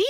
be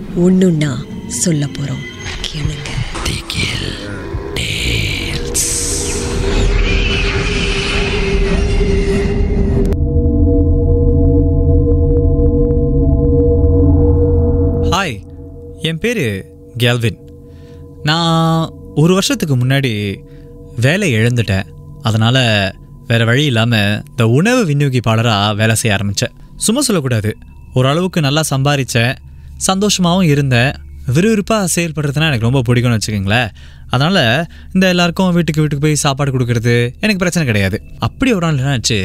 ஒண்ணுன்னா சொல்ல போறோம். கேளுங்க. ஹாய் என் பேர் கேல்வின் நான் ஒரு வருஷத்துக்கு முன்னாடி வேலை இழந்துட்டேன். அதனால் வேறு வழி இல்லாமல் இந்த உணவு விநியோகிப்பாளராக வேலை செய்ய ஆரம்பித்தேன் சும்மா சொல்லக்கூடாது. ஓரளவுக்கு நல்லா சம்பாரித்தேன் சந்தோஷமாகவும் இருந்தேன். விறுவிறுப்பாக செயல்படுறதுனா எனக்கு ரொம்ப பிடிக்கும்னு வச்சுக்கோங்களேன். அதனால் இந்த எல்லாருக்கும் வீட்டுக்கு வீட்டுக்கு போய் சாப்பாடு கொடுக்கறது எனக்கு பிரச்சனை கிடையாது. அப்படி ஒரு நாள் என்னாச்சு?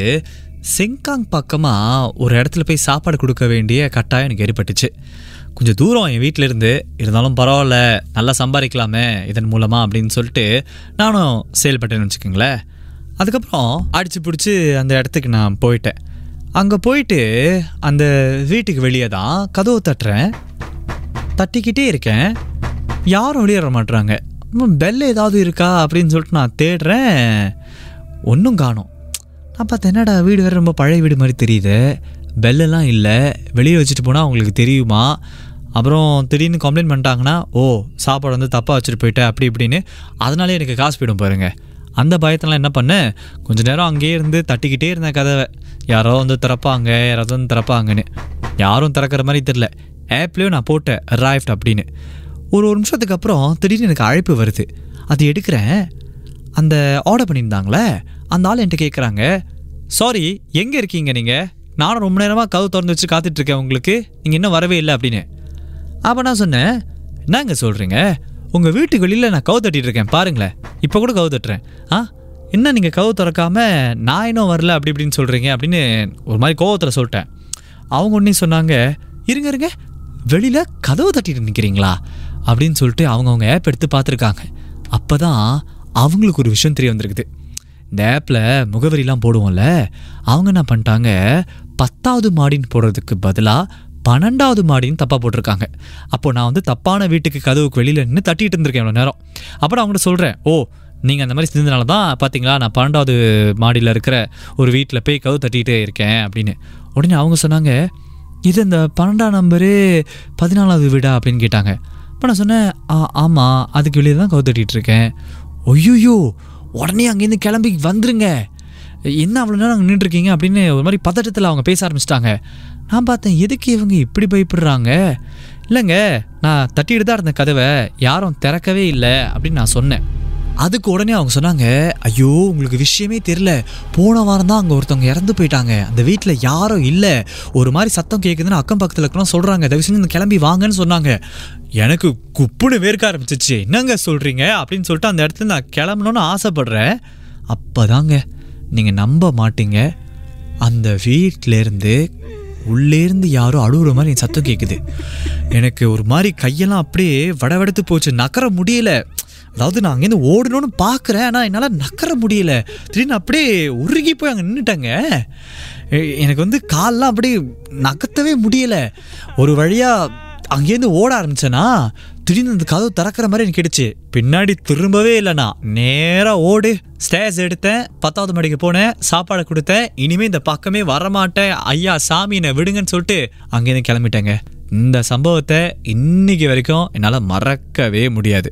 செங்காங் பக்கமாக ஒரு இடத்துல போய் சாப்பாடு கொடுக்க வேண்டிய கட்டாயம் எனக்கு ஏற்பட்டுச்சு. கொஞ்சம் தூரம் என் வீட்டில் இருந்து இருந்தாலும் பரவாயில்ல நல்லா சம்பாதிக்கலாமே இதன் மூலமாக அப்படின்னு சொல்லிட்டு நானும் செயல்பட்டேன்னு வச்சுக்கோங்களேன். அதுக்கப்புறம் அடித்து பிடிச்சி அந்த இடத்துக்கு நான் போயிட்டேன். அங்கே போயிட்டு அந்த வீட்டுக்கு வெளியே தான் கதவு தட்டுறேன். தட்டிக்கிட்டே இருக்கேன். யாரும் வெளியேற மாட்டுறாங்க பெல் ஏதாவது இருக்கா அப்படின்னு சொல்லிட்டு நான் தேடுறேன். ஒன்றும் காணும். நான் பார்த்தேன் என்னடா வீடு வேறு ரொம்ப பழைய வீடு மாதிரி தெரியுது. பெல்லெல்லாம் இல்லை. வெளியே வச்சுட்டு போனால் அவங்களுக்கு தெரியுமா? அப்புறம் திடீர்னு கம்ப்ளைண்ட் பண்ணிட்டாங்கன்னா ஓ சாப்பாடு வந்து தப்பாக வச்சுட்டு போயிட்டேன் அப்படி இப்படின்னு அதனாலே எனக்கு காசு போயிடும் பாருங்கள் அந்த பயத்தெல்லாம் என்ன பண்ணேன்? கொஞ்ச நேரம் அங்கேயே இருந்து தட்டிக்கிட்டே இருந்தேன் கதவை. யாரோ வந்து திறப்பாங்க யாராவது வந்து திறப்பாங்கன்னு. யாரும் திறக்கிற மாதிரி தெரில ஆப்லேயும் நான் போட்டேன் ரைஃப்ட் அப்படின்னு. ஒரு ஒரு நிமிஷத்துக்கு அப்புறம் திடீர்னு எனக்கு அழைப்பு வருது. அது எடுக்கிறேன். அந்த ஆர்டர் பண்ணியிருந்தாங்களே அந்த ஆள் என்கிட்ட கேட்குறாங்க சாரி எங்கே இருக்கீங்க நீங்கள் நானும் ரொம்ப நேரமாக கதவு திறந்து வச்சு காத்துட்ருக்கேன் உங்களுக்கு. நீங்கள் இன்னும் வரவே இல்லை அப்படின்னு. அப்போ நான் சொன்னேன் என்னங்க சொல்கிறீங்க உங்கள் வீட்டுக்கு வெளியில் நான் கவு தட்டிட்டு இருக்கேன். பாருங்களேன். இப்போ கூட கவு தட்டுறேன். ஆ? என்ன நீங்கள் கவு திறக்காம நான் இன்னும் வரல அப்படி இப்படின்னு சொல்கிறீங்க அப்படின்னு ஒரு மாதிரி கோவத்தில் சொல்லிட்டேன். அவங்க ஒன்றே சொன்னாங்க இருங்க இருங்க. வெளியில் கதவை தட்டிட்டு நிற்கிறீங்களா அப்படின்னு சொல்லிட்டு அவங்கவுங்க ஆப் எடுத்து பார்த்துருக்காங்க. அப்போ தான் அவங்களுக்கு ஒரு விஷயம் தெரிய வந்திருக்குது. இந்த ஆப்பில் முகவரிலாம் போடுவோம்ல அவங்க என்ன பண்ணிட்டாங்க? பத்தாவது மாடின்னு போடுறதுக்கு பதிலாக பன்னெண்டாவது மாடின்னு தப்பாக போட்டிருக்காங்க. அப்போ நான் வந்து தப்பான வீட்டுக்கு கதவுக்கு வெளியில் நின்று தட்டிகிட்டு இருந்திருக்கேன் இவ்வளோ நேரம். அப்போ அவங்கள்ட்ட சொல்கிறேன் ஓ நீங்கள் அந்த மாதிரி செஞ்சதுனால தான் பார்த்தீங்களா நான் பன்னெண்டாவது மாடியில் இருக்கிற ஒரு வீட்டில் போய் கதவு தட்டிகிட்டே இருக்கேன் அப்படின்னு. உடனே அவங்க சொன்னாங்க இது இந்த பன்னெண்டாம் நம்பரு பதினாலாவது வீடா அப்படின்னு கேட்டாங்க. இப்போ நான் சொன்னேன் ஆ ஆமாம் அதுக்கு வெளியே தான் கவு இருக்கேன். ஒய்யோயோ உடனே அங்கேருந்து கிளம்பி வந்துருங்க. என்ன அவ்வளோ நேரம் அங்கே நின்றுருக்கீங்க அப்படின்னு ஒரு மாதிரி பதட்டத்தில் அவங்க பேச ஆரம்பிச்சிட்டாங்க. நான் பார்த்தேன் எதுக்கு இவங்க இப்படி பயப்படுறாங்க? இல்லைங்க நான் தட்டிட்டு தான் இருந்த கதவை. யாரும் திறக்கவே இல்லை அப்படின்னு நான் சொன்னேன். அதுக்கு உடனே அவங்க சொன்னாங்க ஐயோ உங்களுக்கு விஷயமே தெரில போன வாரம் தான் அங்கே ஒருத்தவங்க இறந்து போயிட்டாங்க. அந்த வீட்டில் யாரும் இல்லை. ஒரு மாதிரி சத்தம் கேட்குதுன்னு அக்கம் பக்கத்தில் இருக்கலாம் சொல்கிறாங்க தயவு செஞ்சு கிளம்பி வாங்கன்னு சொன்னாங்க. எனக்கு குப்புன்னு வேர்க்க ஆரம்பிச்சிச்சு. என்னங்க சொல்கிறீங்க அப்படின்னு சொல்லிட்டு அந்த இடத்துல நான் கிளம்பணும்னு ஆசைப்படுறேன். அப்போதாங்க நீங்கள் நம்ப மாட்டீங்க. அந்த வீட்டிலேருந்து உள்ளேருந்து யாரோ அழுகுற மாதிரி என் சத்தம் கேட்குது எனக்கு ஒரு மாதிரி கையெல்லாம் அப்படியே வடவெடுத்து போச்சு. நகர முடியல. அதாவது நான் அங்கேருந்து ஓடணும்னு பார்க்குறேன் ஆனால் என்னால் நக்கற முடியல. திடீர்னு அப்படியே உருகி போய் அங்கே நின்றுட்டேங்க எனக்கு வந்து கால்லாம் அப்படியே நகர்த்தவே முடியலை. ஒரு வழியாக அங்கேருந்து ஓட ஆரம்பிச்சேனா திடீர்னு அந்த கதவு திறக்கிற மாதிரி எனக்கு கிடுச்சு பின்னாடி திரும்பவே இல்லைண்ணா. நேராக ஓடு. ஸ்டேஸ் எடுத்தேன். பத்தாவது மணிக்கு போனேன். சாப்பாடு கொடுத்தேன். இனிமே இந்த பக்கமே வரமாட்டேன். ஐயா சாமி என்னை விடுங்கன்னு சொல்லிட்டு அங்கேருந்து கிளம்பிட்டேங்க. இந்த சம்பவத்தை இன்னைக்கு வரைக்கும் என்னால் மறக்கவே முடியாது.